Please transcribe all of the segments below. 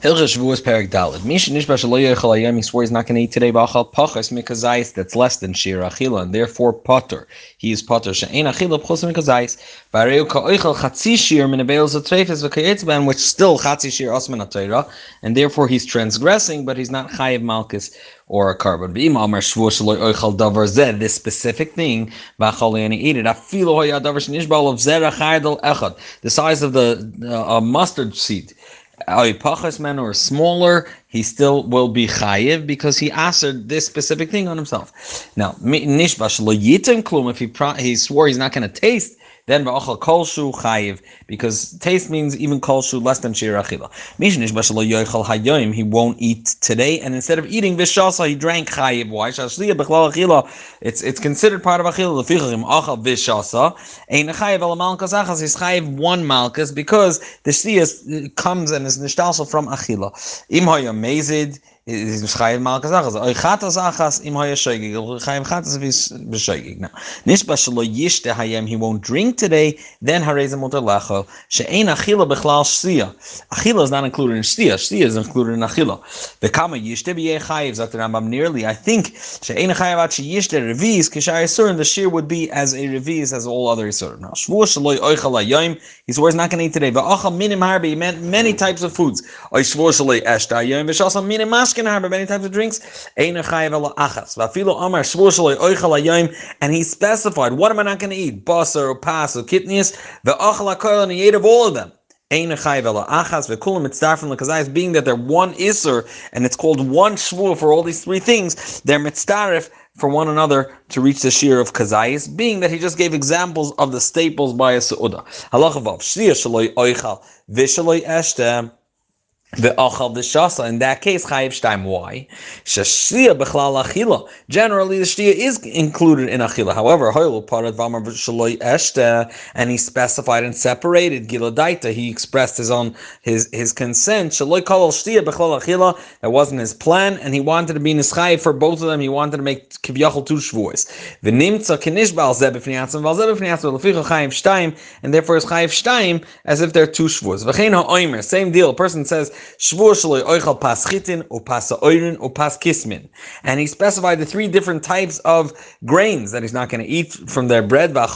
Hilchah Shavuos Perik Dalid. Misha Nishba Shalo Yechal Hayom, he swore he's not going to eat today, Ba'achal Pachas Mikazais, that's less than Shir Achila, and therefore Potter. He is Potter. She'ein Achila Pchus Mikazais. V'areu Ka'oichel Chatzi Shir Min Abeils Atrefes V'kayetzban, which still Chatzi Shir Osman Atayra, and therefore he's transgressing, but he's not Chayiv Malkus or a korban. This specific thing, eat it. The size of the uh, mustard seed a pachas man or smaller, he still will be chayiv because he answered this specific thing on himself. Now, nishbash lo yitim klum, if he he swore he's not going to taste then ba'achal kolshu chayiv, because taste means even kolshu less than shir achila. Mishnish b'shalo yoichal hayoim, he won't eat today, and instead of eating vishasa, he drank chayiv. Why? Shashliya b'chlal achila, it's it's considered part of achila. Lefichim achal vishasa, ein chayiv al malkas achas, he's chayiv one malkas, because the shliya comes and is nishtalsel from achila. Im hayom mezid, is chayiv malkas achas. Oy chatas achas im haya shoygig. Chayiv chatas is b'shoygig. Now, nishba shelo yishte hayem, he won't drink today, then hareza mutar lacho. She'ein achila b'chlal shtia. Achila is not included in shtia. Shtia is included in achila. V'kama yishte b'yeh chayiv, zat Rambam nearly. I think she'ein chayiv at sheyishte reviz, kishar yisurim, the shear would be as a reviz as all other yisurim. Now, shvuah shelo oichal hayem, he swears not going to eat today. V'achal minim harbi, meant many types of foods. Oy shvuah shelo eshta hayem, v'shasam minim mashke many types of drinks. And he specified, what am I not going to eat? Basar pas or kidneys. And he ate of all of them. Being that they're one iser and it's called one shvur for all these three things, they're mitzdarif for one another to reach the shear of kazayis, being that he just gave examples of the staples by a su'uda. Halachavav, shaloi oichal, vishaloi eshtem, the achal the shasa in that case chayiv shtaim why? Shashia bechlal achila. Generally the shtia is included in achila. However hoylu parat v'amar shaloi eshte and he specified and separated giladaita he expressed his own his his consent. Shaloi kol shtia bechlal achila. That wasn't his plan and he wanted to be nischayiv for both of them. He wanted to make kivyachol two shvuos. V'nimtza kinishbal zeh b'fniyatzim v'al zeh b'fniyatzim leficha chayiv shtaim and therefore is chayiv shtaim as if they're two shvuos. V'chein ha'oimer same deal. A person says And he specified the three different types of grains that he's not going to eat from their bread. Why?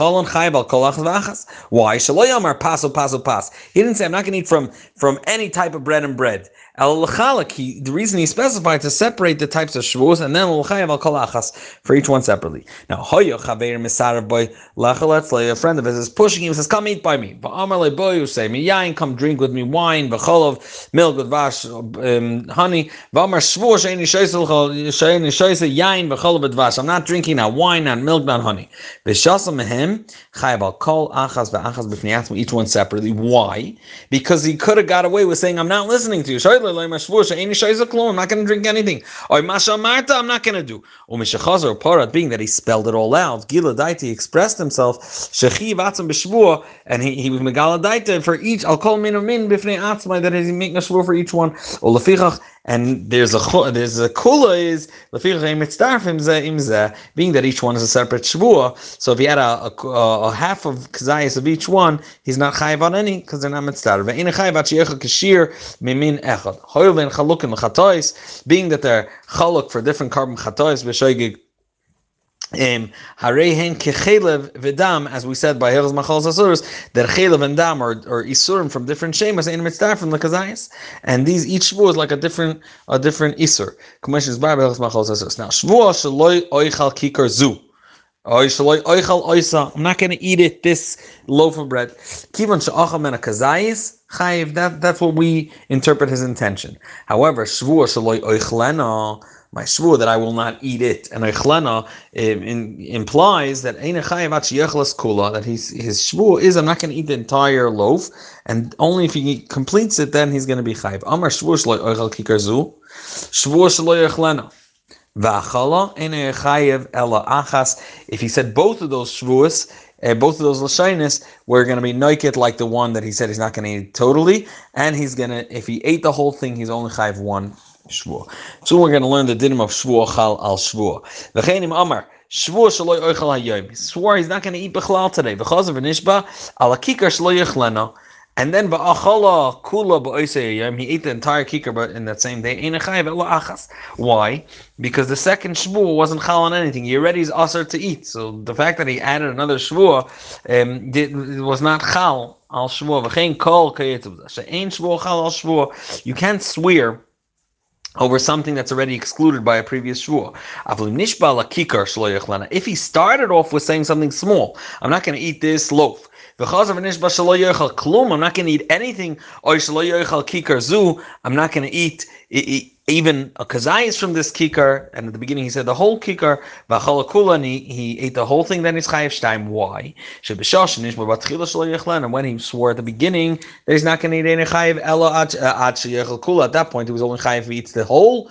He didn't say, I'm not going to eat from, from any type of bread and bread. El the reason he specified to separate the types of shvuos and then l'chayav al kolachas for each one separately. Now hoyo chaver misarav boy lachaletz a friend of his is pushing him says come eat by me. Va'amar le boy say me yain come drink with me wine v'cholov milk with vash um, honey va'amar shvuo sheini shoyse sheini shoyse yain v'cholov with vash. I'm not drinking now wine not milk not honey. V'shasam mehem chayav al kol achas v'achas b'fnei each one separately. Why? Because he could have got away with saying I'm not listening to you. I'm not going to drink anything. Or I'm not going to do. U'm, or Mishachazar Parat, being that he spelled it all out, Gila Daita expressed himself, Shechi Vatzim B'Shvua, and he, was Megaladaita for each, I'll call min or min b'fnei atzmai, that he make a shvur for each one. Or and there's a there's a kula is being that each one is a separate shvua. So if he had a, a, a half of kazayas of each one, he's not chayiv on any because they're not mitzvah. Being that they're chaluk for different korban chatois um, as we said by Hilchos Machal Sasuros, that chelev and dam or, or isurim from different shemas in mitzvah from the kazayas, and these each shvuah is like a different a different isur. Commissions by Hilchos Machal Sasuros. Now shvuah shaloi oichal kikar zu. I'm not going to eat it, this loaf of bread. Kivon she'acham and a kazayis, chayiv, that, that's what we interpret his intention. However, shvuah shaloi oichlena, my shvur that I will not eat it, and eichlena in, implies that kula that his his shvur is I'm not going to eat the entire loaf, and only if he completes it then he's going to be chayiv. Amar shvur shlo oichel kikarzu, shvur shlo eichlena. V'achala ene chayiv ela achas. If he said both of those shvuos, uh, both of those lashonis were going to be noikit like the one that he said he's not going to eat totally, and he's going to if he ate the whole thing, he's only chayiv one shvur. So we're going to learn the dinim of shvur chal al shvur. V'chenim amar. Shvur shaloi oichal hayom. Swore he's not going to eat bechlal today. Because of a ala kikar shaloi yichleno. And then ba'achala kula ba'oisei he ate the entire kikar but in that same day. Why? Because the second shvuah wasn't chal on anything. He already is aser to eat. So the fact that he added another shvuah um, did, was not chal al shvuah. V'chein kol kayetuv. She'ein shvuah chal al shvuah. You can't swear over something that's already excluded by a previous shvuah. If he started off with saying something small, I'm not going to eat this loaf. I'm not going to eat anything. I'm not going to eat even a kazayis from this kikar, and at the beginning he said the whole kikar, and he, he ate the whole thing, then he's chayiv shtaim. Why? And when he swore at the beginning that he's not going to eat any chayiv ella uh, at that point he was only chayiv he eats the whole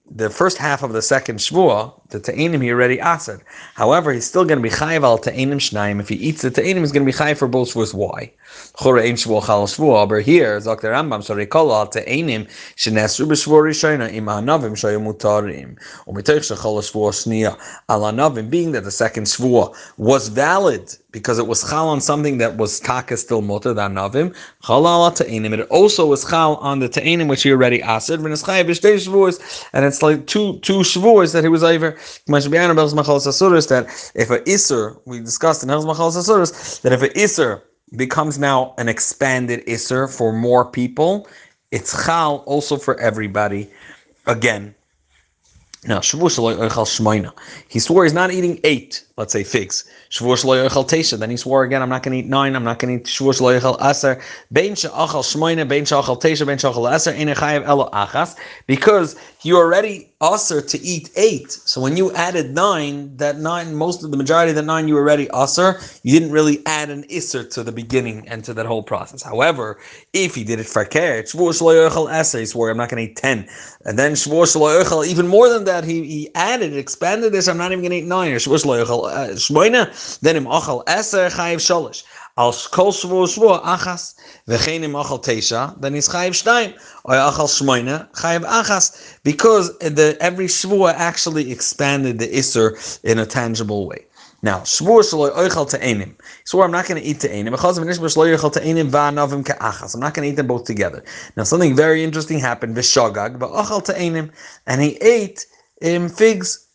the first half of the second shvua, the ta'enim he already answered. However, he's still going to be chayiv al ta'enim shnaim. If he eats the ta'enim, he's going to be chayiv for both shvuas. Why? Chora ein shvua chal shvua. But here, Dr. Rambam, so recall al ta'enim shenesru b'shvua rishayna im ha'navim shayu mutarim. Umitoich shachal shvua shniya al ha'navim, being that the second shvua was valid because it was chal on something that was taka still mutter than navim. Chal al ta'enim. It also was chal on the ta'enim which he already shvuas, and it's like two two shvuas that he was over. That if a iser, we discussed in Hills Machal Sasuris, that if a iser becomes now an expanded iser for more people, it's chal also for everybody. Again, now, he swore he's not eating eight, let's say figs. Then he swore again, I'm not going to eat nine, I'm not going to eat shvur aser. Bein she'achal shmoina, bein she'achal tesha, bein she'achal aser, chayav elo achas. Because you already aser to eat eight. So when you added nine, that nine, most of the majority of the nine you already aser, you didn't really add an iser to the beginning and to that whole process. However, if he did it for care, shvur aser, he swore I'm not going to eat ten. And then shvur even more than that, he, he added, expanded this, I'm not even going to eat nine. Or shvur shmoina, then im achal eser chayiv sholish. Al kol shvu shvu achas, v'chein im achal teisha, then he's chayiv shtaim. Or achal shmoina, chayiv achas, because the every shvu actually expanded the iser in a tangible way. Now, shvur shloy oichal te'enim. Swore, I'm not going to eat te'enim. Of nishba shloy oichal te'enim va'anavim ka'achas. I'm not going to eat them both together. Now, something very interesting happened. V'shagag va'achal te'enim. And he ate um, figs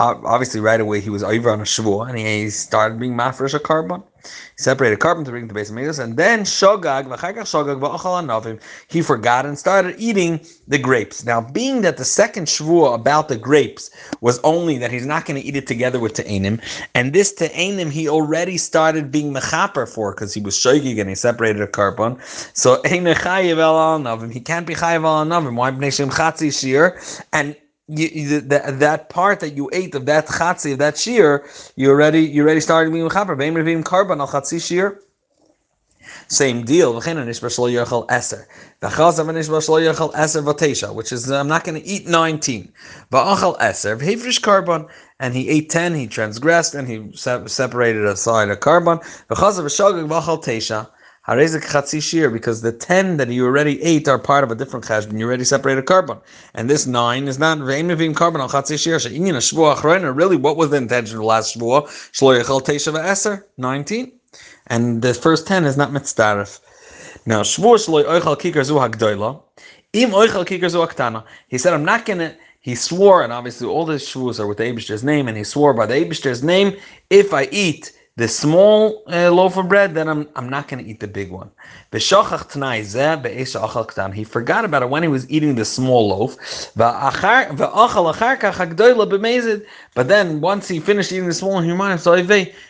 obviously right away he was over on a shvua and he started being mafresh a korban. He separated korban to bring the base of Megillah, and then shogag shogag he forgot and started eating the grapes. Now, being that the second shvua about the grapes was only that he's not going to eat it together with te'enim, and this te'enim he already started being mechaper for because he was shogig and he separated a korban. So he can't be chayiv al. Why shir and you, that, that part that you ate of that chatzi of that shear, you already you already started being mechaper. Ve'im revim karban al chatzi shear. Same deal. Which is I'm not going to eat nineteen. V'achal eser v'hivrish korban, and he ate ten. He transgressed and he separated aside a korban. V'shagig v'achal teisha because the 10 that you already ate are part of a different cheshbon. You already separated korban. And this 9 is not ve'im korban al chatzi shir. She'inyin shvuah. Really, what was the intention of the last shvuah? Shlo yechal teisha ve'eser, 19. And the first 10 is not mitzdarif. Now, shvuah shlo yochal kikar zu hagdoila. Im oichal kikar zu aktana. He said, I'm not going to he swore, and obviously all the shvuos are with the Abishter's name, and he swore by the Abishter's name, if I eat the small uh, loaf of bread, then I'm I'm not going to eat the big one. He forgot about it when he was eating the small loaf. But then once he finished eating the small one, he reminded so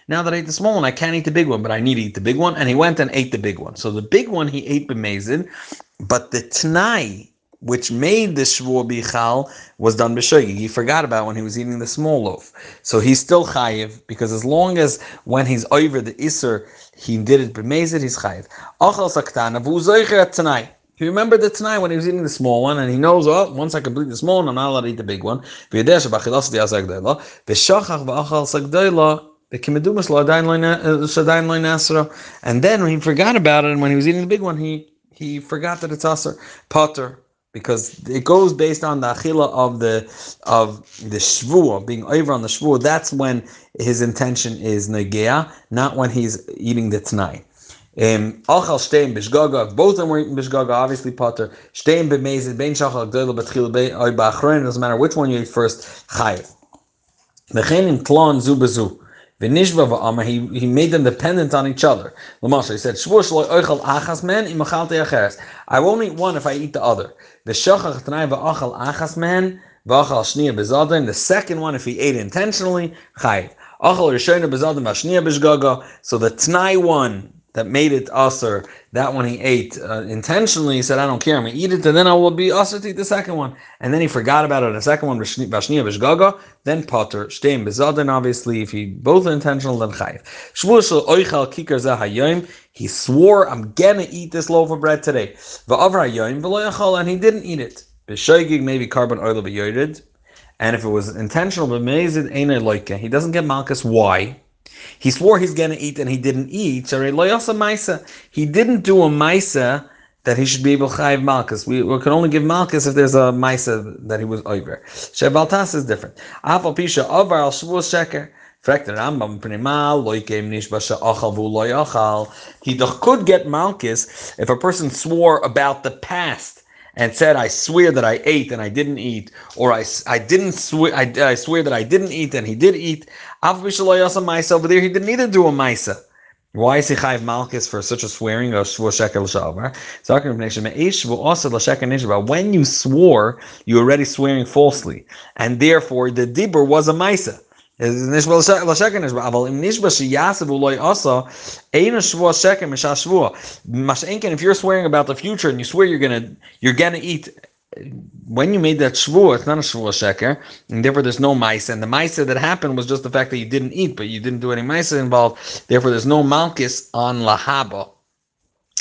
now that I ate the small one, I can't eat the big one, but I need to eat the big one. And he went and ate the big one. So the big one he ate b'mezid, but the tnai which made the shvur bichal was done b'shogi. He forgot about when he was eating the small loaf, so he's still chayiv because as long as when he's over the iser he did it b'mezid, he's chayiv. Achal saktana tonight. He remembered that tonight when he was eating the small one, and he knows, oh, once I complete the small one, I'm not allowed to eat the big one. Uh, and then when he forgot about it, and when he was eating the big one, he he forgot that it's aser potter because it goes based on the achila of the of the shvua being over on the shvua. That's when his intention is negea, not when he's eating the tonight. Um, Achal Shtein Bishgaga, both of them were eating Bishgaga, obviously Potter. Shtein B'mezid, Bein Shachal Gdela B'tchil Bein Ba'achroin, doesn't matter which one you eat first, Chayiv. V'chein im Klon Zu B'zu. V'nishva v'amar, he, he made them dependent on each other. Lamasha, he said, Shvuah shlo oichal achas men, im achalti acheres. I won't eat one if I eat the other. V'shachach t'nai v'achal achas men, v'achal shniya b'zadin. The second one, if he ate intentionally, chayiv. Achal rishayna b'zadin v'ashniya b'shgaga. So the t'nai one, that made it usher, that one he ate uh, intentionally, he said, I don't care, I'm going to eat it, and then I will be usher to eat the second one. And then he forgot about it, the second one, Bashniya Bishgaga, then Potter, Shteim Bezadin, obviously, if he both intentional, then Oichal Kikar he swore, I'm going to eat this loaf of bread today. And he didn't eat it. Maybe korban oil b'yoyred. And if it was intentional, ain't loike. He doesn't get malchus. Why? He swore he's going to eat and he didn't eat. He didn't do a maisa that he should be able to chayiv malchus. We, we, can only give malchus if there's a maisa that he was over. Shebaltas is different. Pisha over He could get malchus if a person swore about the past and said, I swear that I ate and I didn't eat, or I, I didn't swear, I, I swear that I didn't eat and he did eat. Over there, he didn't either do a maisa. Why is he chayiv malchus for such a swearing of shvur shekel shavar? When you swore, you were already swearing falsely, and therefore the dibur was a maisa. If you're swearing about the future and you swear you're gonna you're gonna eat when you made that shvua, it's not a shvua sheker, and therefore there's no maisa. And the maisa that happened was just the fact that you didn't eat, but you didn't do any maisa involved. Therefore, there's no malchus on lahaba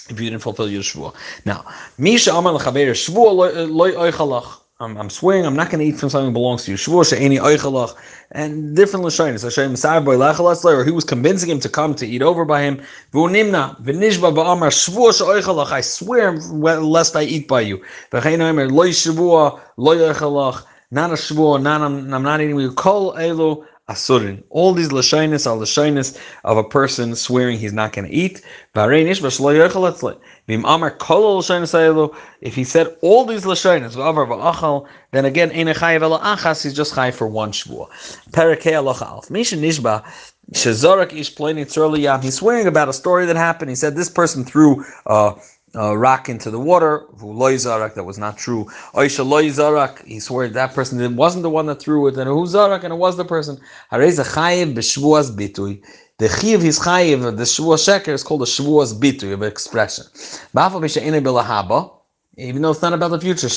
if you didn't fulfill your shvua. Now, misha amar lechaver shvua loy oichalach. I'm, I'm swearing I'm not going to eat from something that belongs to you. Shvur she'eni oichalach. And different lashonis. Hashem sar boy lachalasle, or he was convincing him to come to eat over by him. V'unimna v'nishba ba'amar shvur she'oichalach. I swear lest I eat by you. V'chein oimer loy shvur loy oichalach. Not a shvur, not I'm, I'm not eating with you. Kol elu asurin. All these lashonis are lashonis of a person swearing he's not going to eat. If he said all these lashonis, then again, he's just chai for one shvua. He's swearing about a story that happened. He said this person threw uh, uh, rock into the water. Zarak, that was not true. Oisha Zarak, he swore that person wasn't the one that threw it, and who Zarak, and it was the person. Hareza b'shvuas bitui. The chiv his chayiv, the shvuas sheker, is called a shvuas bitui of expression. Ba'afal b'she'ene bilahaba, even though it's not about the future.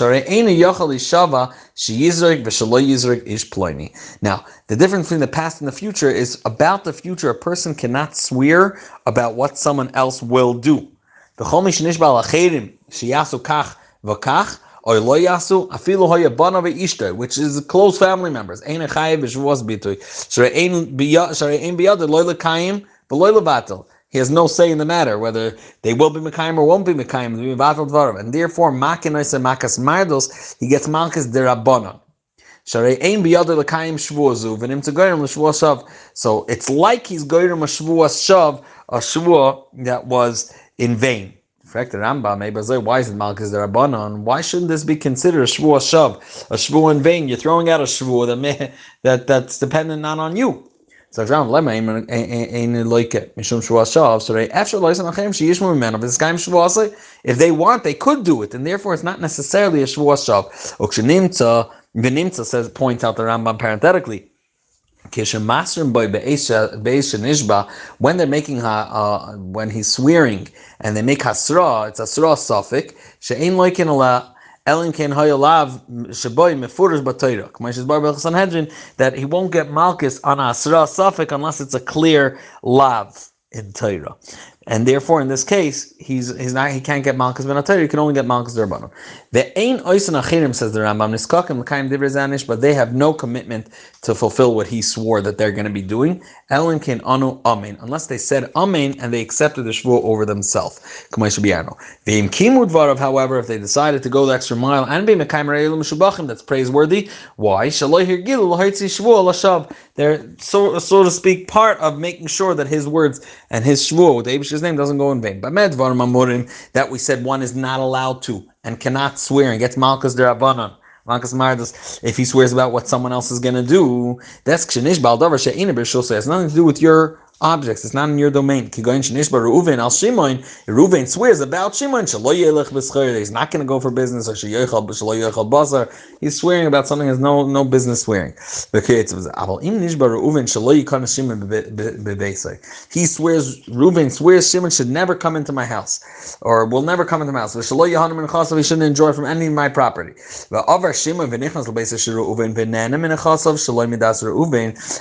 Now, the difference between the past and the future is about the future. A person cannot swear about what someone else will do. וכל מי שנשבע על אחרים שיעשו כך וכך, or lo yasu afilu hoya bana ve'ishta, which is close family members. Ein achayev b'shvuas bitui. Share ein biyad lo lekayim v'lo levatel. He has no say in the matter whether they will be mekayim or won't be mekayim. And therefore, makinos and makas mardos, he gets malchus derabbanon. Sharei ein biyad lekayim shvuazu v'nim tzagoyim l'shvuas shav. So it's like he's goyim a shvuas shav, a shvua that was in vain. In fact, the Rambam, why is it Malchus the Rabbanon? Why shouldn't this be considered a shvuah shav, a shvuah in vain? You're throwing out a shvuah that that that's dependent not on you. So Rambam, lema like mishum shvuah shav. So after loisam achem sheyishmu mimenu. This guy shvuah if they want, they could do it, and therefore it's not necessarily a shvuah shav. Ukshenimtza, v'nimtza says points out the Rambam parenthetically when they're making uh, when he's swearing and they make hasra, it's hasra suffix. Ala that he won't get malchus on hasra suffix unless it's a clear lav in Torah. And therefore in this case he's he's not he can't get malchus ben He can only get malchus derbanon. The ain oisin achirim says the Rambam niskakim l'kaim divrei but they have no commitment to fulfill what he swore that they're going to be doing. Ellen can anu amen unless they said amen and they accepted the shvuah over themselves. K'mayishabiano. Ve'im kimud varav. However, if they decided to go the extra mile and be mekayim re'elim that's praiseworthy. Why? They're so so to speak part of making sure that his words and his shvuah, Abish's name, doesn't go in vain. But medvar that we said one is not allowed to and cannot swear and gets malchus derabanan. Malchus Mardas, if he swears about what someone else is going to do, that's kshenish baldavar she'ina b'shul has nothing to do with your objects. It's not in your domain. Reuven al Shimon. Reuven swears about Shimon. He's not going to go for business. Or He's swearing about something has no no business swearing. He swears. Reuven swears Shimon should never come into my house, or will never come into my house. He shouldn't enjoy from any of my property.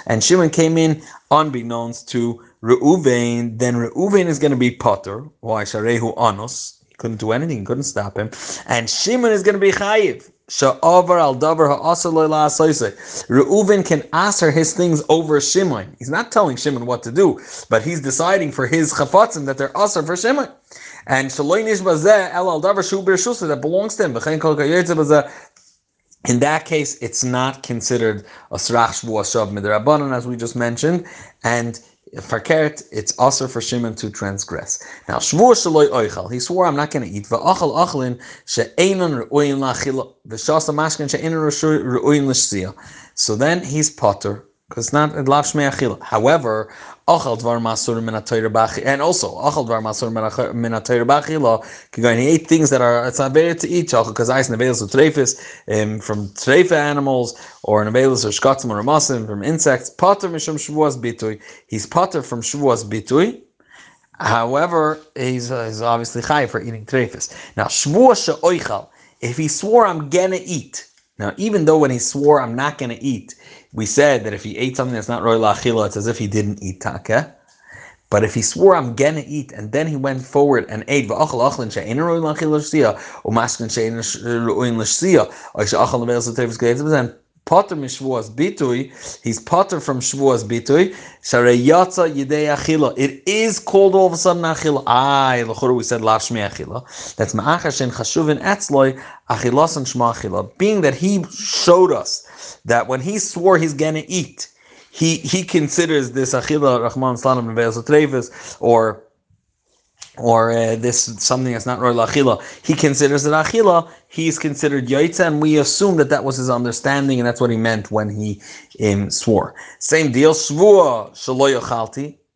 And Shimon came in unbeknownst to Reuven, then Reuven is going to be Potter. Why? Sharehu Anos. He couldn't do anything, he couldn't stop him. And Shimon is going to be Chayiv. Sha'avar al davar Reuven can answer his things over Shimon. He's not telling Shimon what to do, but he's deciding for his chafatzim that they're asr for Shimon. And shaloy nishbazeh el al davar shu that belongs to him. In that case, it's not considered a srach shvu ashav midrabanan, as we just mentioned, and for keret, it's also for Shimon to transgress. Now, shvu shaloi oichal, he swore, I'm not going to eat. Va'achal achlin she'enon re'oyin la'achila, v'shasa mashkin she'enon re'oyin l'shziyah. So then he's potter, because it's not lav shmei achila. However, And also achal. He ate things that are it's not better to eat achal because ice nevelos of trefis um, from trefa animals or nevelos or shkatzim or ramasim from insects. Potter mishum shavuos bitui. He's potter from shavuos bitui. However, he's, uh, he's obviously high for eating trefis. Now shavuos she'oichal. If he swore I'm gonna eat. Now, even though when he swore I'm not gonna eat, we said that if he ate something that's not roy lachila, it's as if he didn't eat taka. But if he swore, I'm gonna eat, and then he went forward and ate, Potter mishvuas bitui, he's potter from shvuas bitui. Shareyatza yidei achila. It is called all of a sudden achila. Ah, lechuru we said lashmi achila. That's ma'achar shen chashuvin etzloi achilas and shma achila. Being that he showed us that when he swore he's going to eat, he he considers this achila rahman salam trevis or or uh, this something that's not royal achila. He considers it achila. He's considered yaitza, and we assume that that was his understanding, and that's what he meant when he um, swore. Same deal. Shvua shaloyachalti.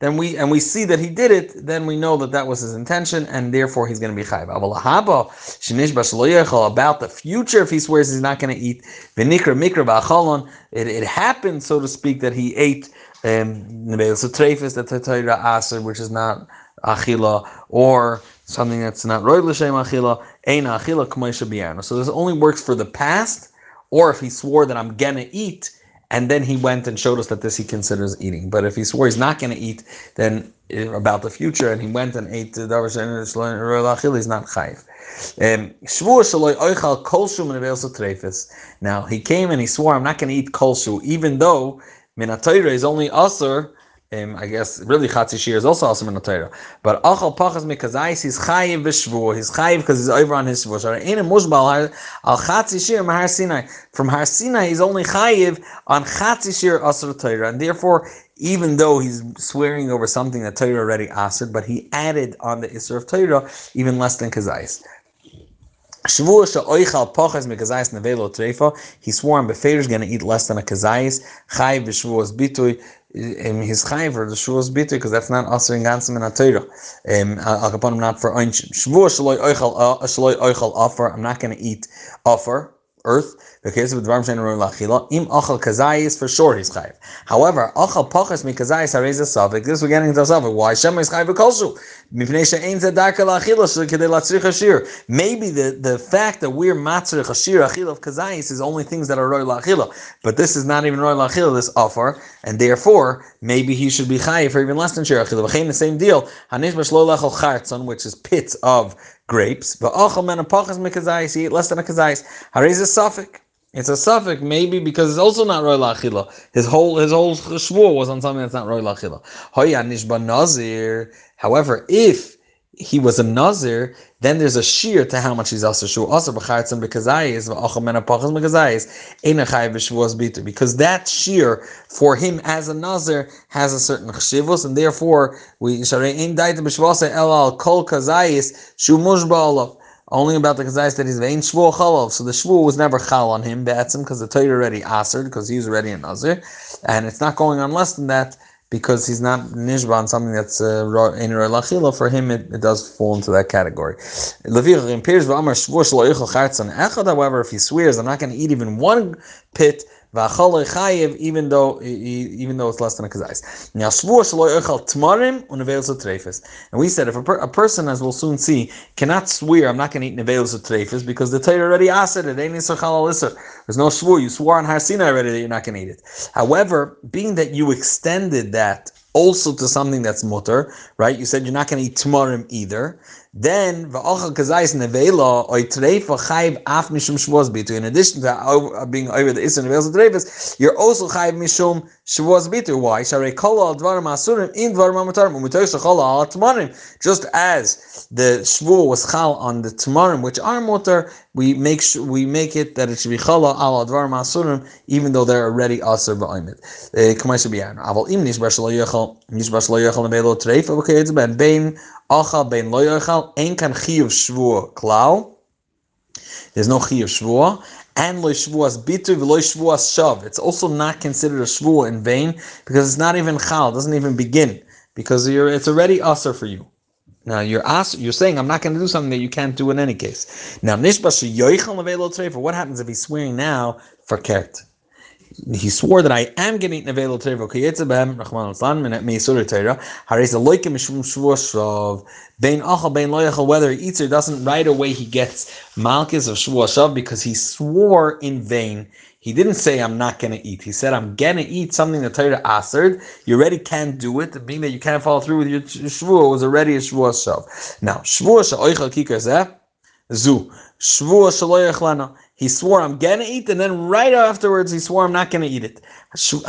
then we and we see that he did it, then we know that that was his intention, and therefore he's going to be chayv. About the future, if he swears he's not going to eat, It it happened, so to speak, that he ate um, which is not achila, or something that's not roy l'shem achila, achila So this only works for the past, or if he swore that I'm gonna eat and then he went and showed us that this he considers eating. But if he swore he's not going to eat, then eh, about the future, and he went and ate the davar he's not chayiv. Now he came and he swore, "I'm not going to eat kolshu," even though minatayra is only usher um, I guess really Chatzi Shir is also awesome in the Torah. But Achal Pachas Mikazais, he's Chayiv V'Shvur. He's Chayiv because he's over on his Shvur. So in a Mushbal Al Chatzi Shir Mahar Sinai. From Har Sinai, he's only Chayiv on Chatzi Shir Asr Torah. And therefore, even though he's swearing over something that Torah already asked, but he added on the Isra of Torah even less than Kazais. Shavua she'oichal poches mekazayis nevelo treifa. He swore is going to eat less than a kazayis. Chai v'shavuos bitui um, his chayver the shuas bitter because that's not also in ganzem in atayra. Um, I'll upon him not for einshim. Shvua shaloi oichal uh, offer. I'm not going to eat offer earth. The. Im achal kazayis for sure he's chayiv. However, achal pachas mi kazayis harei zesavik. This we're getting into savik. Why Shem is chayiv v'kolshu? Mipnei she'ein zedaka lachila shekidei latzrich hashir. Maybe the, the fact that we're matzrich hashir achil of kazayis is only things that are roy lachila. But this is not even roy lachila, this offer, and therefore maybe he should be chayiv for even less than shir achila. The same deal. Hanish b'shlo lechol chartzon, which is pits of grapes. But achal men apachas mikazayis, he eat less than a kazayis. Harei zesavik. It's a suffix, maybe because it's also not roy lachila. His whole his whole shvur was on something that's not roy lachila. Nishba nazir. However, if he was a nazir, then there's a shear to how much he's also shu. Also b'chaytzim b'kazayis v'acham pachas b'kazayis einachai v'shvuas bitu. Because that shear for him as a nazir has a certain chshivus, and therefore we sharei ein daita b'shvuas el al kol kazayis shu mushba only about the kazayis that he's vein shvuah chalav. So the shvuah was never chal on him be'etzim because the Torah already asered because he was already an nazir, and it's not going on less than that because he's not nishba on something that's in uh. For him, it, it does fall into that category. However, if he swears, I'm not going to eat even one pit even though even though it's less than a kazais. Now tmarim And we said if a, per, a, person, as we'll soon see, cannot swear, I'm not going to eat neveils trefes because the Torah already asked it. It ain't There's no swore. You swore on Har Sinai already that you're not going to eat it. However, being that you extended that also to something that's mutter, right? You said you're not going to eat tmarim either then va'achal kazayis nevela or treifa chayv af mishum shvos bitu. In addition to being over the isra nevela treifas, you're also chayv mishum shvos bitu. Why? Sharei kol al dvarim asurim in dvarim amatarim umitoy shachol al tmarim. Just as the shvur was chal on the tmarim which are mutar, we make we make it that it should be chala al dvarim asurim even though they're already asur ba'imit. Eh, should be Aval im nishbar shlo yachal nishbar shlo yachal nevela treifa. Okay, it's ben bein Achal ben lo yochal, ein kan chiyuv shvua klau. There's no chiyuv shvua. And lo shvuas bitu v'lo shvuas shav. It's also not considered a shvua in vain because it's not even chal. Doesn't even begin because you're it's already usher for you. Now you're ask, you're saying I'm not going to do something that you can't do in any case. Now nishba sheyoichal What happens if he's swearing now for kert? He swore that I am going to eat nevel tevo kiyetzebem rachman al min meisur teira haris aloikim mishum shvuashav bein achal bein loyachal whether he eats or doesn't right away he gets malchus of shvuashav because he swore in vain. He didn't say I'm not to eat. He said I'm to eat something that Torah asered. You already can't do it. Being that you can't follow through with your shvuah was already a shvuashav. Now shvuah sha'oichal kikar zu shvuah shaloyachlana. He swore, I'm going to eat, and then right afterwards he swore, I'm not going to eat it. For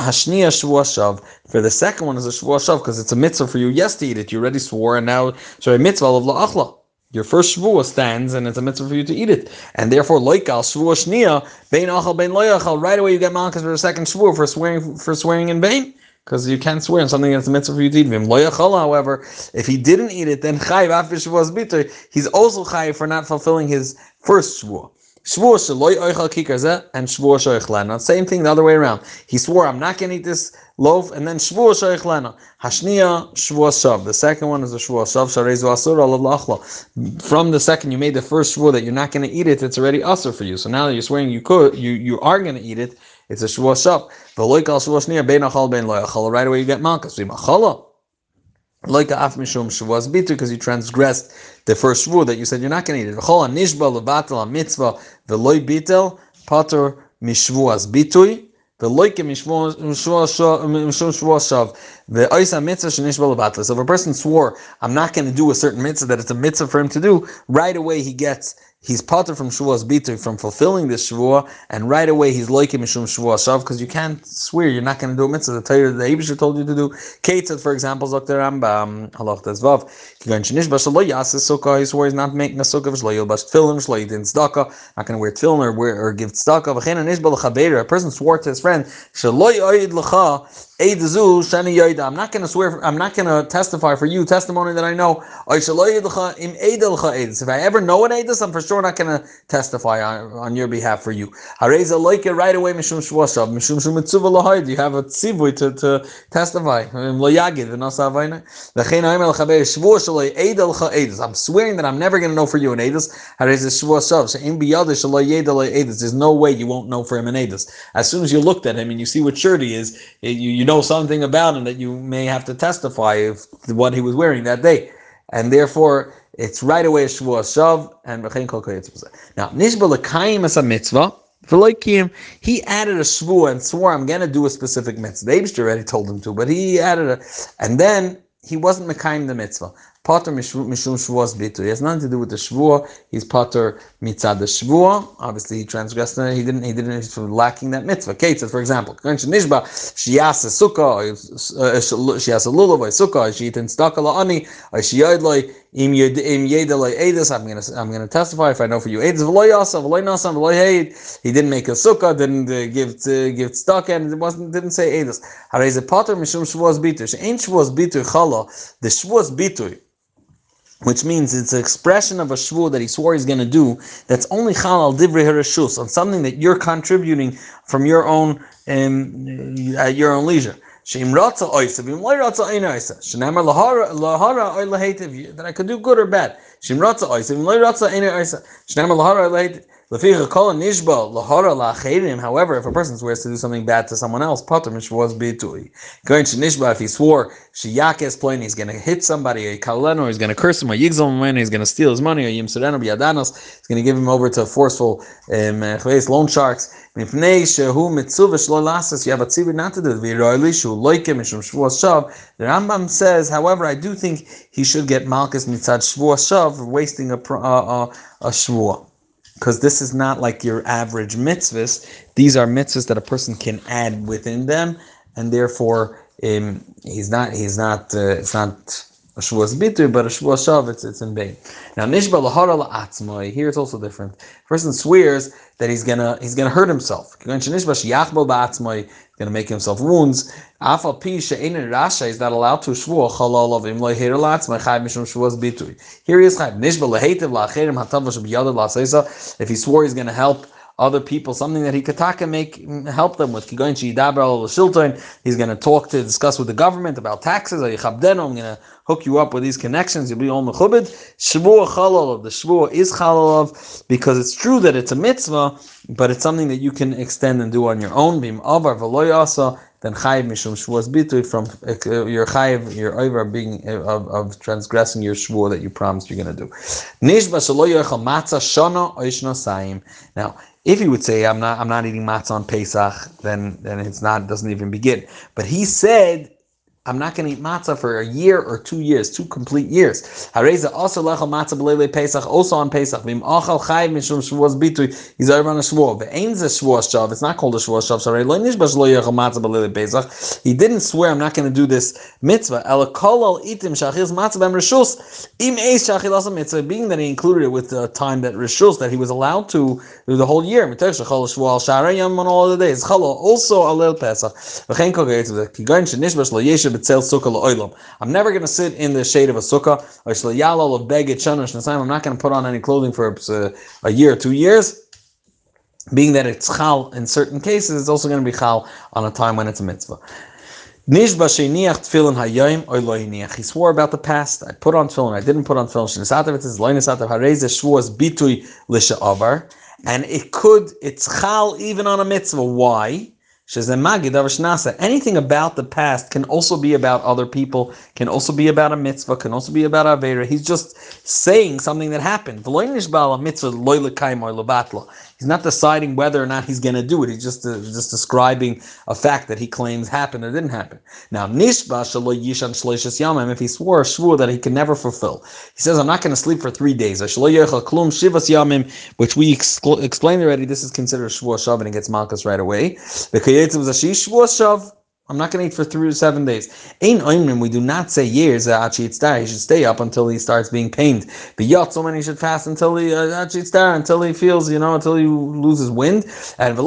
the second one is a Shavuot because it's a mitzvah for you, yes, to eat it. You already swore, and now, so a mitzvah of La'achla. Your first shvuah stands, and it's a mitzvah for you to eat it, and therefore, loikal shvuah shnia bein achal bein loyachal. Right away, you get malchus for the second shvuah for swearing for swearing in vain, because you can't swear on something that's a mitzvah for you to eat. Him however, if he didn't eat it, then chayiv after shvuah's bitter, he's also chayiv for not fulfilling his first shvuah. Shvur shaloi oichal kikar and shvur shoichlena. Same thing the other way around. He swore, I'm not going to eat this loaf, and then shvur shoichlena. Hashniya shvur shav. The second one is a shvur shav sharezu asur alav From the second you made the first shvur that you're not going to eat it, it's already asur for you. So now that you're swearing you could, you you are going to eat it. It's a shvur shav. The loikal shvur shniya bein achal bein. Right away you get malchus. V'machala like af mishum shavas bitu because you transgressed the first rule that you said you're not going to eat it. V'chol nishba levatel mitzvah v'loy bitel pater mishvuas bitui v'loy ke mishvuas shav v'oisa mitzvah shenishba levatel. So if a person swore, I'm not going to do a certain mitzvah that it's a mitzvah for him to do, right away he gets he's potter from Shavuos Bitu, from fulfilling this Shavua, and right away he's like Mishum Shavua Shav, because you can't swear you're not going to do a mitzvah. The Torah, the Abisha told you to do. Ketzad, for example, Dr. Rambam, Halach Tezvav, Kigan Shinish Bashalo Yasis Sukkah, he swore he's not making a Sukkah, Vashlo Yil Bash Tfilim, Shlo Yidin Tzedakah, not going to wear Tfilim or, wear, or give Tzedakah, V'chein Anishba L'chabeir, a person swore to his friend, Shalo Yoyid I'm not going to swear. I'm not going to testify for you testimony that I know. If I ever know an edus, I'm for sure not going to testify on, on your behalf for you. Right away, Mishum. You have a tzivui to, to testify. I'm swearing that I'm never going to know for you an Edus. There's no way you won't know for him an Edus. As soon as you looked at him and you see what shirt he is, you, you know something about him that you may have to testify of what he was wearing that day. And therefore, it's right away Shavuot Shav and V'chein Kol Now, Nishba L'kayim as a mitzvah, he added a shvuah and swore, I'm going to do a specific mitzvah. The already told him to, but he added a, and then he wasn't Mekayim the mitzvah. Potter mishum shvuas bitu. He has nothing to do with the shvuah. He's potter mitzad the shvuah. Obviously, he transgressed. He didn't. He didn't. He's from lacking that mitzvah. Kate says, for example, nishba shiyas a sukkah, she has a lulav sukkah, she eaten stakala ani, she yodloi im yedaloi edus. I'm gonna. I'm gonna testify if I know for you edus v'loy yasa v'loy nasam v'loy. He didn't make a sukkah. Didn't uh, give uh, give stock and it wasn't. Didn't say edus. Harei potter mishum shvuas bitu. She ain't shvuas bitu chala. The shvuas bitu which means it's an expression of a shvu that he swore he's going to do. That's only halal divrei harashus on something that you're contributing from your own um, at your own leisure. That I could do good or bad. However, if a person swears to do something bad to someone else, potter was bitui. Going to nishba, if he swore shiyakes plain, he's going to hit somebody, a kaleno, or he's going to curse him, or yigzom when he's going to steal his money, or yim sereno biadanos, he's going to give him over to forceful um, uh, loan sharks. You have a tzivur not to do it. The Rambam says, however, I do think he should get malchus mitzad shvuah shav, wasting a, uh, uh, a, a, a shvuah because this is not like your average mitzvahs. These are mitzvahs that a person can add within them, and therefore um, he's not he's not uh, it's not a Shavuos bitur, but a Shavuos shav, it's, it's in vain. Now, nishba lahara la'atzmai, here it's also different. Person swears that he's gonna he's gonna hurt himself. He's gonna make himself wounds. Afal pi she'enin rasha is not allowed to shvuah chalal of him lo'heir la'atzmai chayv mishum Shavuos bitur. Here he is chayv. Nishba sh'biyadav la'seisa. If he swore he's gonna help other people, something that he could taka make help them with. He's going to talk to discuss with the government about taxes. I'm going to hook you up with these connections. You'll be all mechubed. Shvuah chalal the shvuah is chalal because it's true that it's a mitzvah, but it's something that you can extend and do on your own. Bim avar then chayiv mishum shvuas bitui from uh, your chayiv, your over being uh, of, of transgressing your shvuah that you promised you're going to do. Nishba yochal matzah shana oishna saim. Now if he would say, "I'm not, I'm not eating matzah on Pesach," then then it's not, it doesn't even begin. But he said I'm not going to eat matzah for a year or two years, two complete years. Hareza also lechal matzah b'leilei Pesach, also on Pesach. V'im achal chayv mishum shvuos bitui. He's over on a shvuah. Ze shav. It's not called a shvuos shav. Sorry, lo nishbash lo matzah b'leilei Pesach. He didn't swear, I'm not going to do this mitzvah. El kolol itim shachil's matzah b'em rishus. Im eis shachil asa mitzvah. Being that he included it with the time that rishus, that he was allowed to do the whole year. Mitech shachol shvuah shara yom on all the days. Chalol also alel Pesach. Ki goyin I'm never going to sit in the shade of a sukkah. I'm not going to put on any clothing for a, a year, two years. Being that it's chal in certain cases, it's also going to be chal on a time when it's a mitzvah. He swore about the past. I put on tefillin. I didn't put on tefillin. And it could, it's chal even on a mitzvah. Why? Anything about the past can also be about other people, can also be about a mitzvah, can also be about Avera. He's just saying something that happened. He's not deciding whether or not he's going to do it. He's just uh, just describing a fact that he claims happened or didn't happen. Now, nishba yishan shleishes yamim. If he swore a shvur that he can never fulfill, he says, "I'm not going to sleep for three days." klum shivas yamim, which we excl- explained already. This is considered a shvur shav, and he gets malchus right away. The was a shvur shav. I'm not going to eat for three to seven days. Ain oimrim, we do not say years that Achi. He should stay up until he starts being pained. Yot, so many should fast until he uh, Achi Yitzdar, until he feels, you know, until he loses wind. And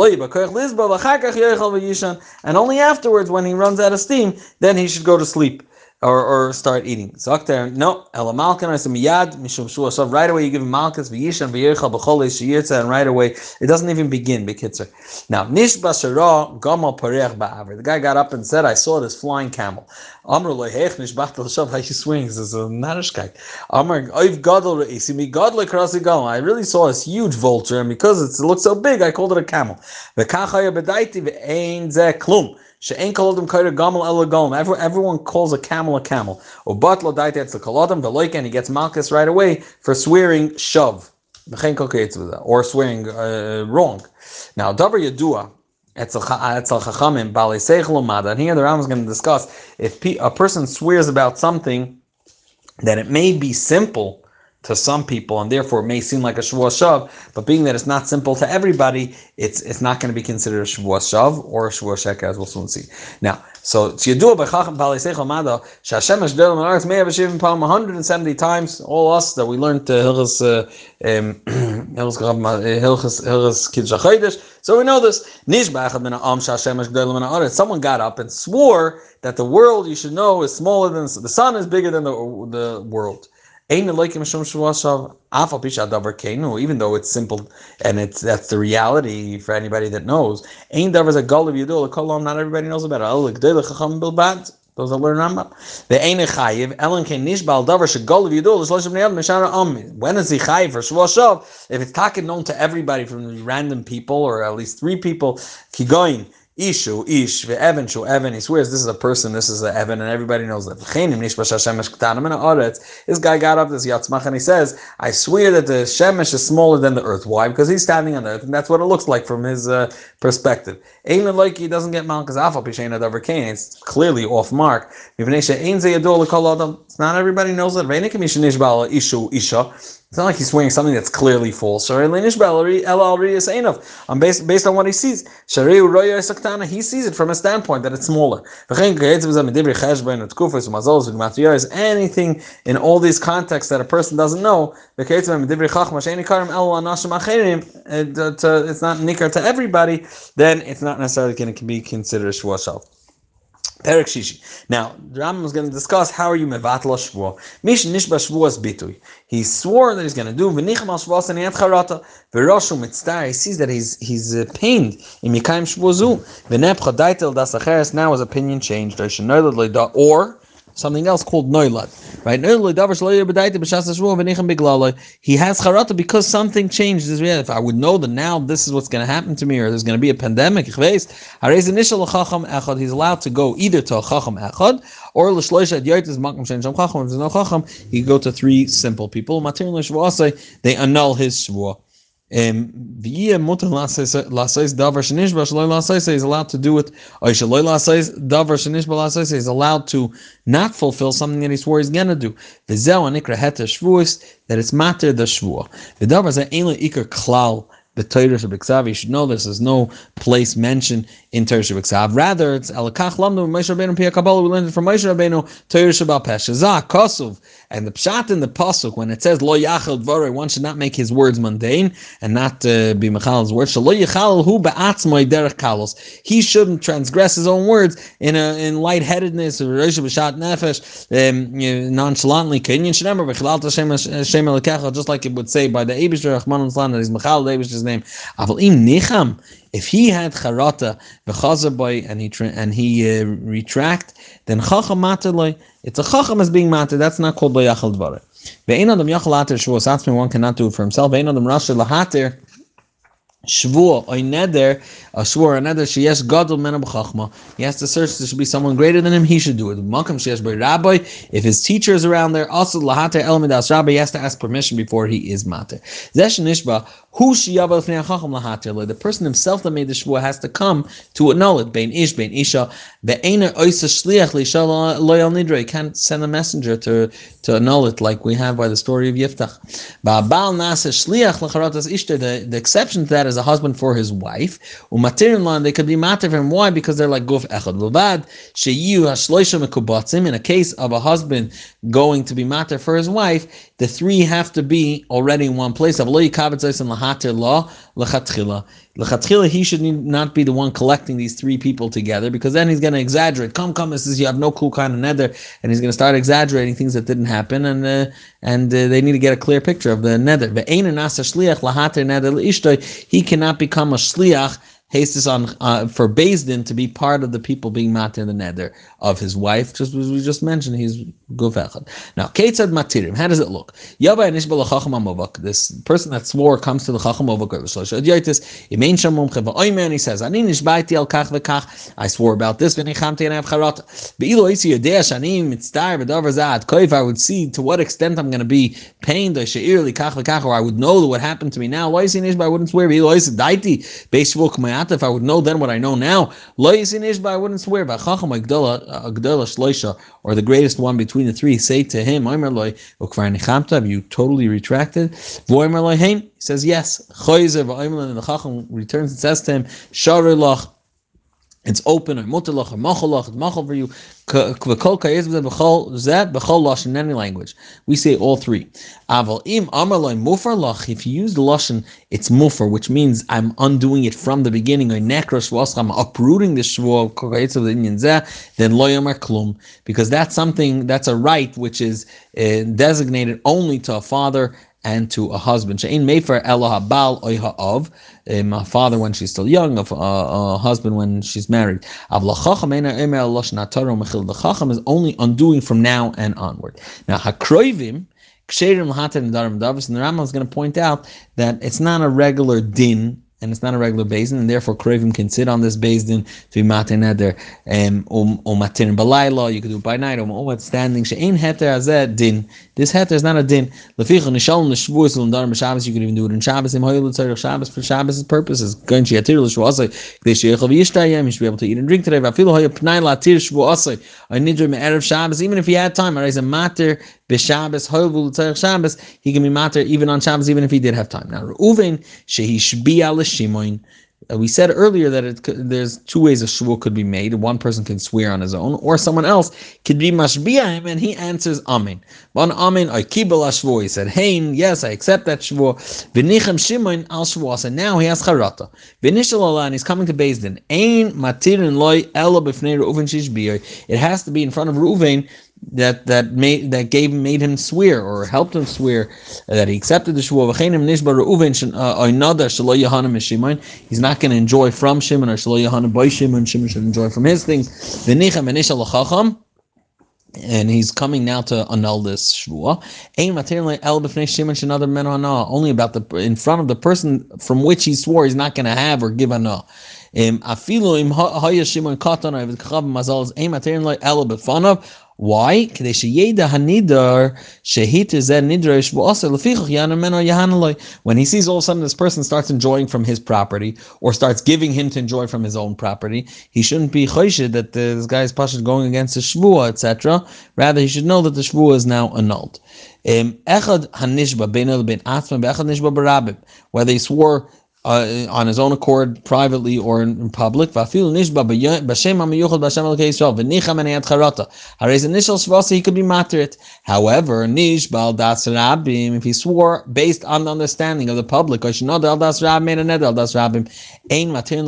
only afterwards, when he runs out of steam, then he should go to sleep. Or, or start eating. Zakter, no, ela malkan miyad mishum shua. So right away you give him malchus v'yishan v'yirchal b'chol shiyirtza, and right away it doesn't even begin bekitzer. Now nishba shara gamal parech ba'aver. The guy got up and said, "I saw this flying camel." Amr lehech nishbach l'shav how he swings. Is a narishkeit. Amr oiv gadol reisi mi gadol krasi gamal. I really saw this huge vulture, and because it looks so big, I called it a camel. V'kachaya bedaiti v'ein zeh klum. She'en kolodim kaira gamel ela golem. Everyone calls a camel a camel. Or batlo daite etz kolodim and He gets malchus right away for swearing shav. Or swearing uh, wrong. Now, davar yadua. Etzel chachamim balei seichel And here the Ram is going to discuss if a person swears about something that it may be simple to some people, and therefore it may seem like a Shavuot Shav, but being that it's not simple to everybody, it's it's not going to be considered a Shavuot Shav or a Shavuot Sheka, as we'll soon see. Now, so Tziyadua b'chacham b'aliseichel mada sh'Hashem hashdelim ha'aretz may have a shivim palm 170 times. All us that we learned to Hilchas uh, um, uh, Hilchas Hilchas Kiddush Hachodesh. So we know this. Someone got up and swore that the world you should know is smaller than the sun is bigger than the the world. Even though it's simple and it's that's the reality for anybody that knows. Ain't not everybody knows about it. Those that learn Rambam. The Ein Chayiv, Ellen Ken Nishbal Davar Shagol of Yidul, Shloshim Neyad Mishara Om. When is he Chayiv for Shvoshav? If it's talking known to everybody from random people or at least three people, Kigoin. Ishu, Ish, Evan, Shu, Evan. He swears this is a person, this is an Evan, and everybody knows that. This guy got up this Yatzmach and he says, I swear that the Shemesh is smaller than the earth. Why? Because he's standing on the earth, and that's what it looks like from his uh, perspective. Like he doesn't get Malchus Alpha Pishain Adavar Kain. It's clearly off mark. It's not everybody knows that. Ishu, Isha. It's not like he's swearing something that's clearly false. I'm based based on what he sees. He sees it from a standpoint that it's smaller. Anything in all these contexts that a person doesn't know, uh, it's not nikar to everybody, then it's not necessarily going to be considered shua Perek Shishi. Now, the Rambam is going to discuss how are you mevatla shvua. Mish nishba shvuas bitui. He swore that he's going to do v'nichem al shvuas and charata v'roshu mitztar. He sees that he's he's uh, pained in mikayim shvuazu. V'neb chadaitel das acheres. Now his opinion changed. Or something else called noilad. Right? He has charata because something changed. If I would know that now this is what's going to happen to me, or there's going to be a pandemic, he's allowed to go either to a chacham echad or l'shloisha yoytis makam shen sham chacham. If there's no chacham, he go to three simple people. They annul his shvuah. Um, is allowed to do it. Is allowed to not fulfill something that he swore he's gonna do. That it's matter the shvua. The Torah Shabbat You should know this. There's no place mentioned in Torah Shabbat Rather, it's Elakach Lamnu Moshe Rabbeinu Pia Kabbalah. We learned it from Rabbeinu Torah Shabbat Peshazah Kosuv. And the pshat in the pasuk when it says Lo Yachal Dvarei, one should not make his words mundane and not uh, be Mechal's words. Lo Yachal Hu Ba'atzmoi Derech Kalos. He shouldn't transgress his own words in a, in lightheadedness or Rosh B'Shat Nefesh um, nonchalantly. Kenyan Shnemer V'Chilal Tashem Hashem Elikecha, just like it would say by the Eibush Rachman that he's Mechal the Eibush's name. Aval Im Nicham. If he had charata v'chazaboy and he and he uh, retract, then chacham mataloi. It's a chacham as being matter. That's not called loyachal dvarer. Ve'en adam yachal later shvuos One cannot do it for himself. Ve'en adam rasha lahater shvua or neder, a swore a neder she yes gadol men chachma. He has to search. There should be someone greater than him. He should do it. Makam sheyesh by rabbi. If his teacher is around there, also lahater elamidas rabbi. He has to ask permission before he is mater. Zesh nishba the person himself that made the shvua has to come to annul it. Bein ish, bein isha. He can't send a messenger to, to annul it like we have by the story of Yiftach. The, the exception to that is a husband for his wife. They could be matir from why? Because they're like guf echad In a case of a husband going to be matir for his wife, the three have to be already in one place. Law, lechatchila. Lechatchila, he should not be the one collecting these three people together because then he's going to exaggerate. Come, come, this is you have no cool kind of nether, and he's going to start exaggerating things that didn't happen, and uh, and uh, they need to get a clear picture of the nether. He cannot become a shliach hastes on uh, for Din to be part of the people being matir the nether of his wife, just as we just mentioned, he's gufechad. Now, Ketzad matirim, how does it look? This person that swore comes to the chacham avok. He says, "Ani nishbaiti al kach v'kach." I swore about this. V'nichamti and avcharot. Beilo isi yodea shanim mitzdar v'davar zad koif. I would see to what extent I'm going to be pained. I she'ir li kach or I would know what happened to me now. Lo isi nishba, I wouldn't swear. Beilo isi daiti beishvul k'mayat. If I would know then what I know now, lo isi nishba, I wouldn't swear. V'chacham agdola or the greatest one between the three, say to him, Have you totally retracted? He says, Yes. And the Chacham returns and says to him, it's open or mutalach or machalach, machal for you. In any language, we say all three. Aval im amarloy mufar lach. If you use the lashon, it's mufar, which means I'm undoing it from the beginning. Or nekrosh I'm uprooting the shvuah of the inyan zeh. Then loyamar klum, because that's something that's a right which is uh, designated only to a father and to a husband. She'in mefer elah oiha of um, Eh, a father when she's still young, a, a, a husband when she's married. Is only undoing from now and onward. Now hakroivim. Ksherim Lahatan Darim Davis, and the Rambam is going to point out that it's not a regular din and it's not a regular basin, and therefore Kravim can sit on this basin to be matin neder um, um, um matin balayla. You could do it by night. Um, um standing she'ain heter azed din. This heter is not a din. Leficha nishalom l'shvuos l'ndarim b'Shabbos. You could even do it in Shabbos. Im hoyel l'tzarich Shabbos for Shabbos' purposes. Going to yatir l'shvuosay. K'dei she'echel v'yishtayim. You should be able to eat and drink today. V'afilu hoyel pnai la'tir shvuosay. I need to erev Shabbos. Even if he had time, I raise a matir b'Shabbos l'tzarich Shabbos. He can be matir even on Shabbos, even if he did have time. Now Reuven shehi shbiya Shimon. Uh, we said earlier that it could, there's two ways a shvuah could be made. One person can swear on his own, or someone else could be mashbiah and he answers amen. One amen, I kibel shvuah. He said, "Hey, yes, I accept that shvuah." V'nichem Shimon al shvuah. And now he has charata. V'nishal Allah, and he's coming to Beis Din. Ein matirin loy elo b'fnei Reuven. It has to be in front of Reuven that that made that gave made him swear or helped him swear that he accepted the shvuah. Uh, He's not going to enjoy from Shimon or shelo yahanim by Shimon. Shimon should enjoy from his things. And he's coming now to annul this shvuah. Only about the in front of the person from which he swore he's not going to have or give anah. Afilu im haya Shimon katan mazal is aim materin like ela befanav why? When he sees all of a sudden this person starts enjoying from his property or starts giving him to enjoy from his own property, he shouldn't be choshid that this guy is going against the shvuah, etc. Rather, he should know that the shvuah is now annulled. Whether he swore uh, on his own accord, privately or in, in public. He could be matrit. However, nishbal das rabim if he swore based on the understanding of the public, al das rabim ein matin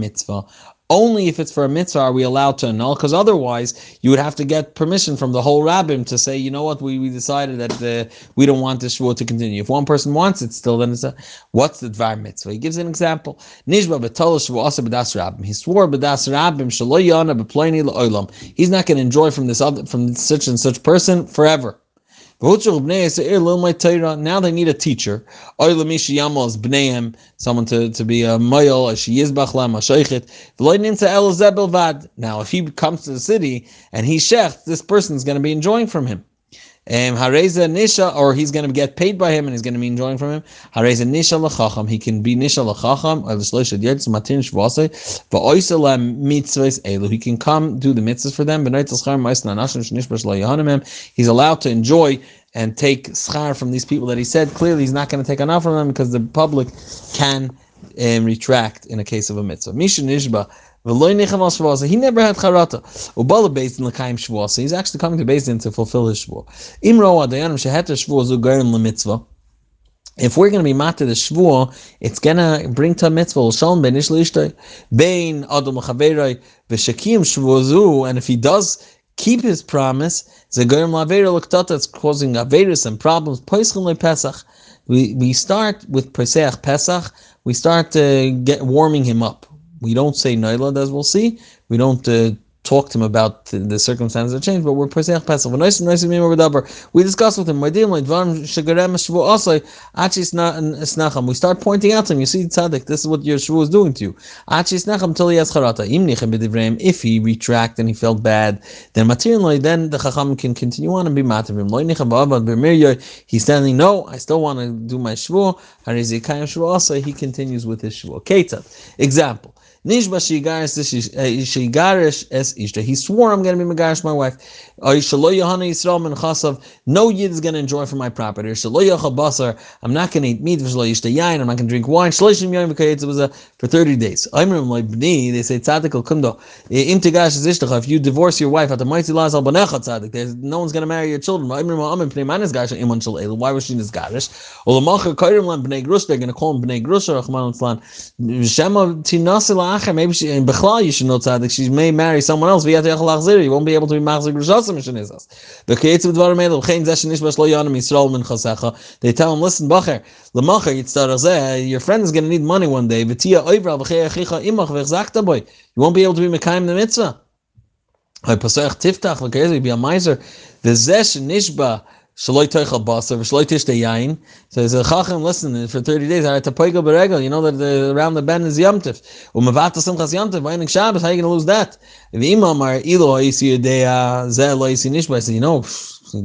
mitzvah. Only if it's for a mitzvah are we allowed to annul, because otherwise you would have to get permission from the whole rabbim to say, you know what, we, we decided that uh, we don't want this shvuah to continue. If one person wants it still, then it's a, what's the dvar mitzvah? He gives an example. Nishba b'das rabbim. He swore b'das rabbim shalo yana b'ploini la'olam. He's not going to enjoy from this other, from such and such person forever. Now they need a teacher. Someone to, to be a mayal, a sheyizbachlam, a. Now, if he comes to the city and he's shech, this person is going to be enjoying from him. Um, Hareza Nisha, or he's going to get paid by him and he's going to be enjoying from him. Hareza Nisha Lachacham, he can be Nisha Lachacham. He can come do the mitzvahs for them, he's allowed to enjoy and take schar from these people that he said. Clearly, he's not going to take enough from them because the public can um, retract in a case of a mitzvah. Misha Nishba. He never had charata. Ubala based in l'kaim shvuah. He's actually coming to Din to fulfill his shvuah. Shvuah if we're going to be matter the shvua, it's going to bring to a mitzvah shalom ben ish bein adam chaveroi v'shakim shvuazu, and if he does keep his promise, zegoyim lavera luktata, it's causing averus and problems. Poischim pesach. We we start with Pesach Pesach. We start uh, get warming him up. We don't say noilad as we'll see. We don't uh, talk to him about the circumstances that change, but we're Pesach Pesach. We discuss with him. We start pointing out to him. You see, tzaddik, this is what your shvu is doing to you. If he retract and he felt bad, then then the chacham can continue on and be matavim. He's standing. No, I still want to do my shvu. He continues with his shvu. Example. Nishba ishta. Eh, he swore I'm going to be megarish my wife. No yid is going to enjoy from my property. I'm not going to eat meat. I'm not going to drink wine. Uh, for 30 days. They say eh, If you divorce your wife, no one's going to marry your children. Why was she nisgarish? They're going to call him bnei grusha maybe she in Bechlal you should know tzaddik. She may marry someone else. You won't be able to be machzik. The kiyetz with varam edel chen zesh nishbash lo yisrael min chasecha. They tell him, listen, bacher, lemacher yitzar Your friend is going to need money one day. V'tia oivra v'chei achicha imach. You won't be able to be mekayim the mitzvah. Pasach tiftach. Shaloi toichel basar, shaloi tishte yain. Says, Chacham, listen, for 30 days, I had to poigo beregel. You know that the, around the bend is yomtiv. Umavata simchas yomtiv, vaynik Shabbos, how are you going to lose that? If imam are ilo ha'isi yedea, zeh lo ha'isi nishba, I said, you know,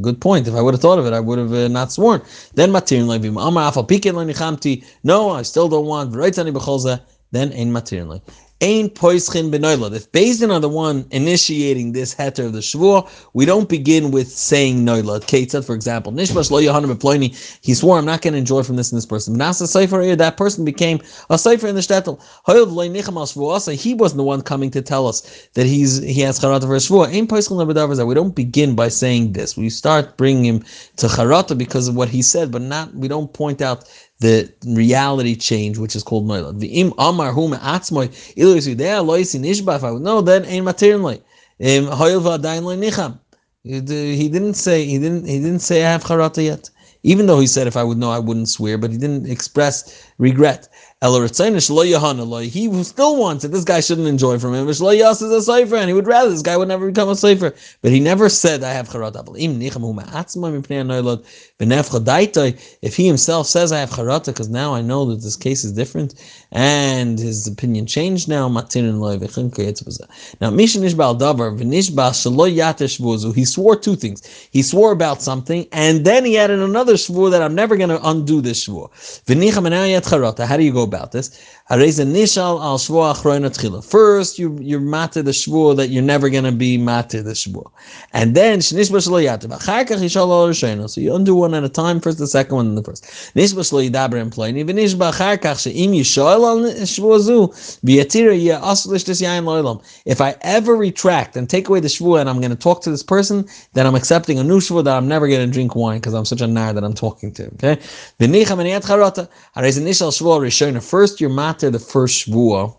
good point. If I would have thought of it, I would have uh, not sworn. Then matir levim, amar afal pikin lenichamti. No, I still don't want. Then ein matir Ain poischin benoilad. If Bezdin are the one initiating this heter of the shvur, we don't begin with saying noilad. Ketzad, for example, nishbash lo yohanim beploini. He swore, I'm not going to enjoy from this in this person. Nasa here, that person became a sefer in the shtetl. He wasn't the one coming to tell us that he's he has charata for a shvur. Ain poischin We don't begin by saying this. We start bringing him to charata because of what he said, but not. We don't point out the reality change, which is called noilad. V'im amar hu me'atzmoy ilu yisudea lo yisin ishba. If I would know, then ein maternly. Hoyel v'adayin lo nicham. He didn't say he didn't he didn't say I have charata yet. Even though he said if I would know I wouldn't swear, but he didn't express regret. He still wants it. This guy shouldn't enjoy from him. is a cipher, and he would rather this guy would never become a cipher. But he never said, I have charata. If he himself says, I have charata, because now I know that this case is different, and his opinion changed now, now, he swore two things. He swore about something, and then he added another swore that I'm never going to undo this swore. How do you go about this? First, you you're matter the shvur that you're never going to be matter the shvur, and then so you undo one at a time. First, the second one, and the first. If I ever retract and take away the shvur and I'm going to talk to this person, then I'm accepting a new shvur that I'm never going to drink wine because I'm such a nar that I'm talking to. Okay. First, you're matter to the first shvuah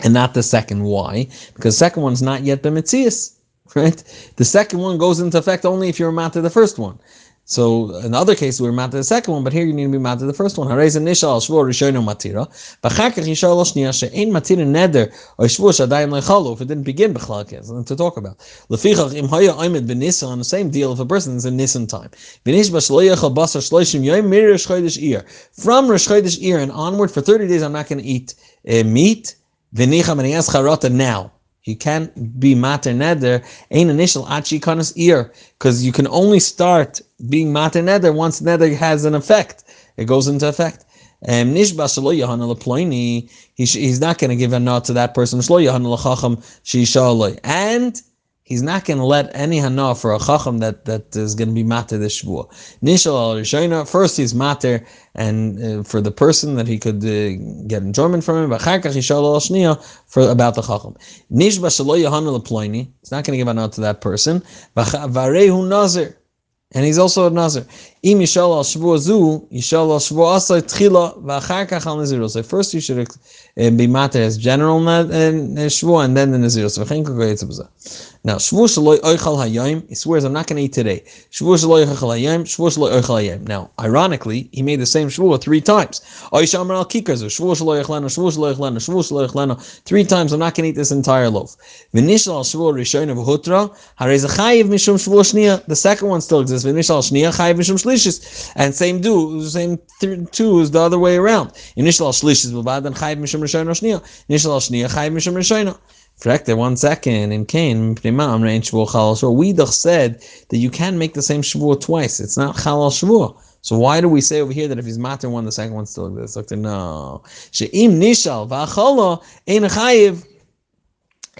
and not the second. Why? Because the second one's not yet been mitzias, right? The second one goes into effect only if you're mad to the first one. So in other cases we're mad to the second one, but here you need to be mad to the first one. Harei nishal shvur rishono matira, b'chakach yishal shniya she'ein matira neder or shvur shadayim lechalu if it didn't begin b'chlal to talk about. Lefichach im haya oimed b'nisan on the same deal if a person is in Nisan time. V'nish b'shloyachal basar shloishim yoyim mir Rosh Iyar. From Chodesh Iyar and onward for 30 days I'm not going to eat uh, meat. V'nicham and he has charata now. You can't be mater neder, ain't initial achi kanas ear, because you can only start being mater neder once neder has an effect. It goes into effect. And Um, he's not going to give a nod to that person. And he's not going to let any hana for a chacham that, that is going to be matter this shvua. Nishal al first he's matter and uh, for the person that he could uh, get enjoyment from him. But charkach yishal al for about the chacham. Nishba shalo yahana leploini, he's not going to give a nod to that person. Varehu nazir. And he's also a nazir. Im yishal al shvua zu, yishal al shvua asa tchila v'achar al nazirus. So first you should uh, be matter as general and shvua, and then the nazirus. V'chein kukayetz b'zah. Now, Shavuot shaloi oichal hayom, he swears, I'm not going to eat today. Shavuot shaloi oichal hayom, Shavuot shaloi oichal hayom. Now, ironically, he made the same Shavuot three times. Oishamar al kikazu, Shavuot shaloi oichleno, Shavuot shaloi oichleno, Shavuot shaloi oichleno. Three times, I'm not going to eat this entire loaf. V'nishal al Shavuot rishon of hutra, harez chayiv mishum Shavuot shnia. The second one still exists. V'nishal al shnia, chayiv mishum shlishis. And same do, same th- two is the other way around. Initial al shlishis, b'bad, and chayiv mishum rishon shnia. Initial al shnia, chayiv mishum rishon Correct one second in Cain, so we said that you can make the same Shavuot twice. It's not Chalal Shavuot. So why do we say over here that if he's matter one, the second one still exists? Like, no. She'im nishal v'acholo ein chayiv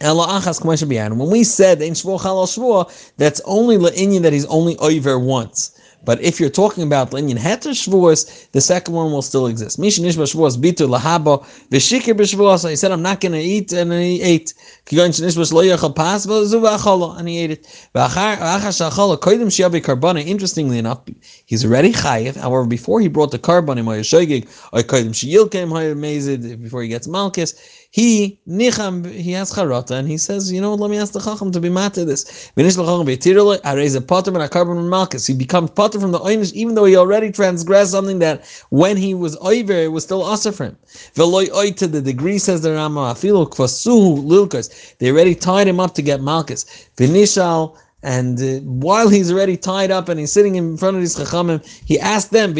when we said that's only la'inyan that he's only over once. But if you're talking about Linyan Heter Shavuos, the second one will still exist. Mishin Ishba Shavuos Bitu Lahaba Vishikir B'Shavuos. He said, I'm not going to eat, and he ate. Kigon Shnishba Shlo Yachal Pas V'Zuva and he ate it. V'Achar Shachala Koidim Shiavi Karbana. Interestingly enough, he's already chayiv. However, before he brought the korban in Moyashogig, or Koidim Shiyilkem Hayamazid, before he gets Malchus, he nicham he has charata and he says, you know let me ask the chacham to be mad to this. I raise a potter and a korban malchus. He becomes potter from the oynish, even though he already transgressed something that when he was over, it was still usher for him. Veloy to the degree says the Rama afilu kvasuhu lilkas. They already tied him up to get malchus. Vinishal and uh, while he's already tied up and he's sitting in front of these chachamim, he asked them,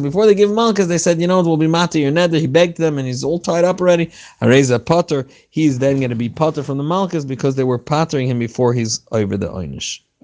before they give malchus, they said, you know, it will be mati your nether. He begged them and he's all tied up already. a potter, he's then going to be potter from the malchus because they were pottering him before he's over the einish.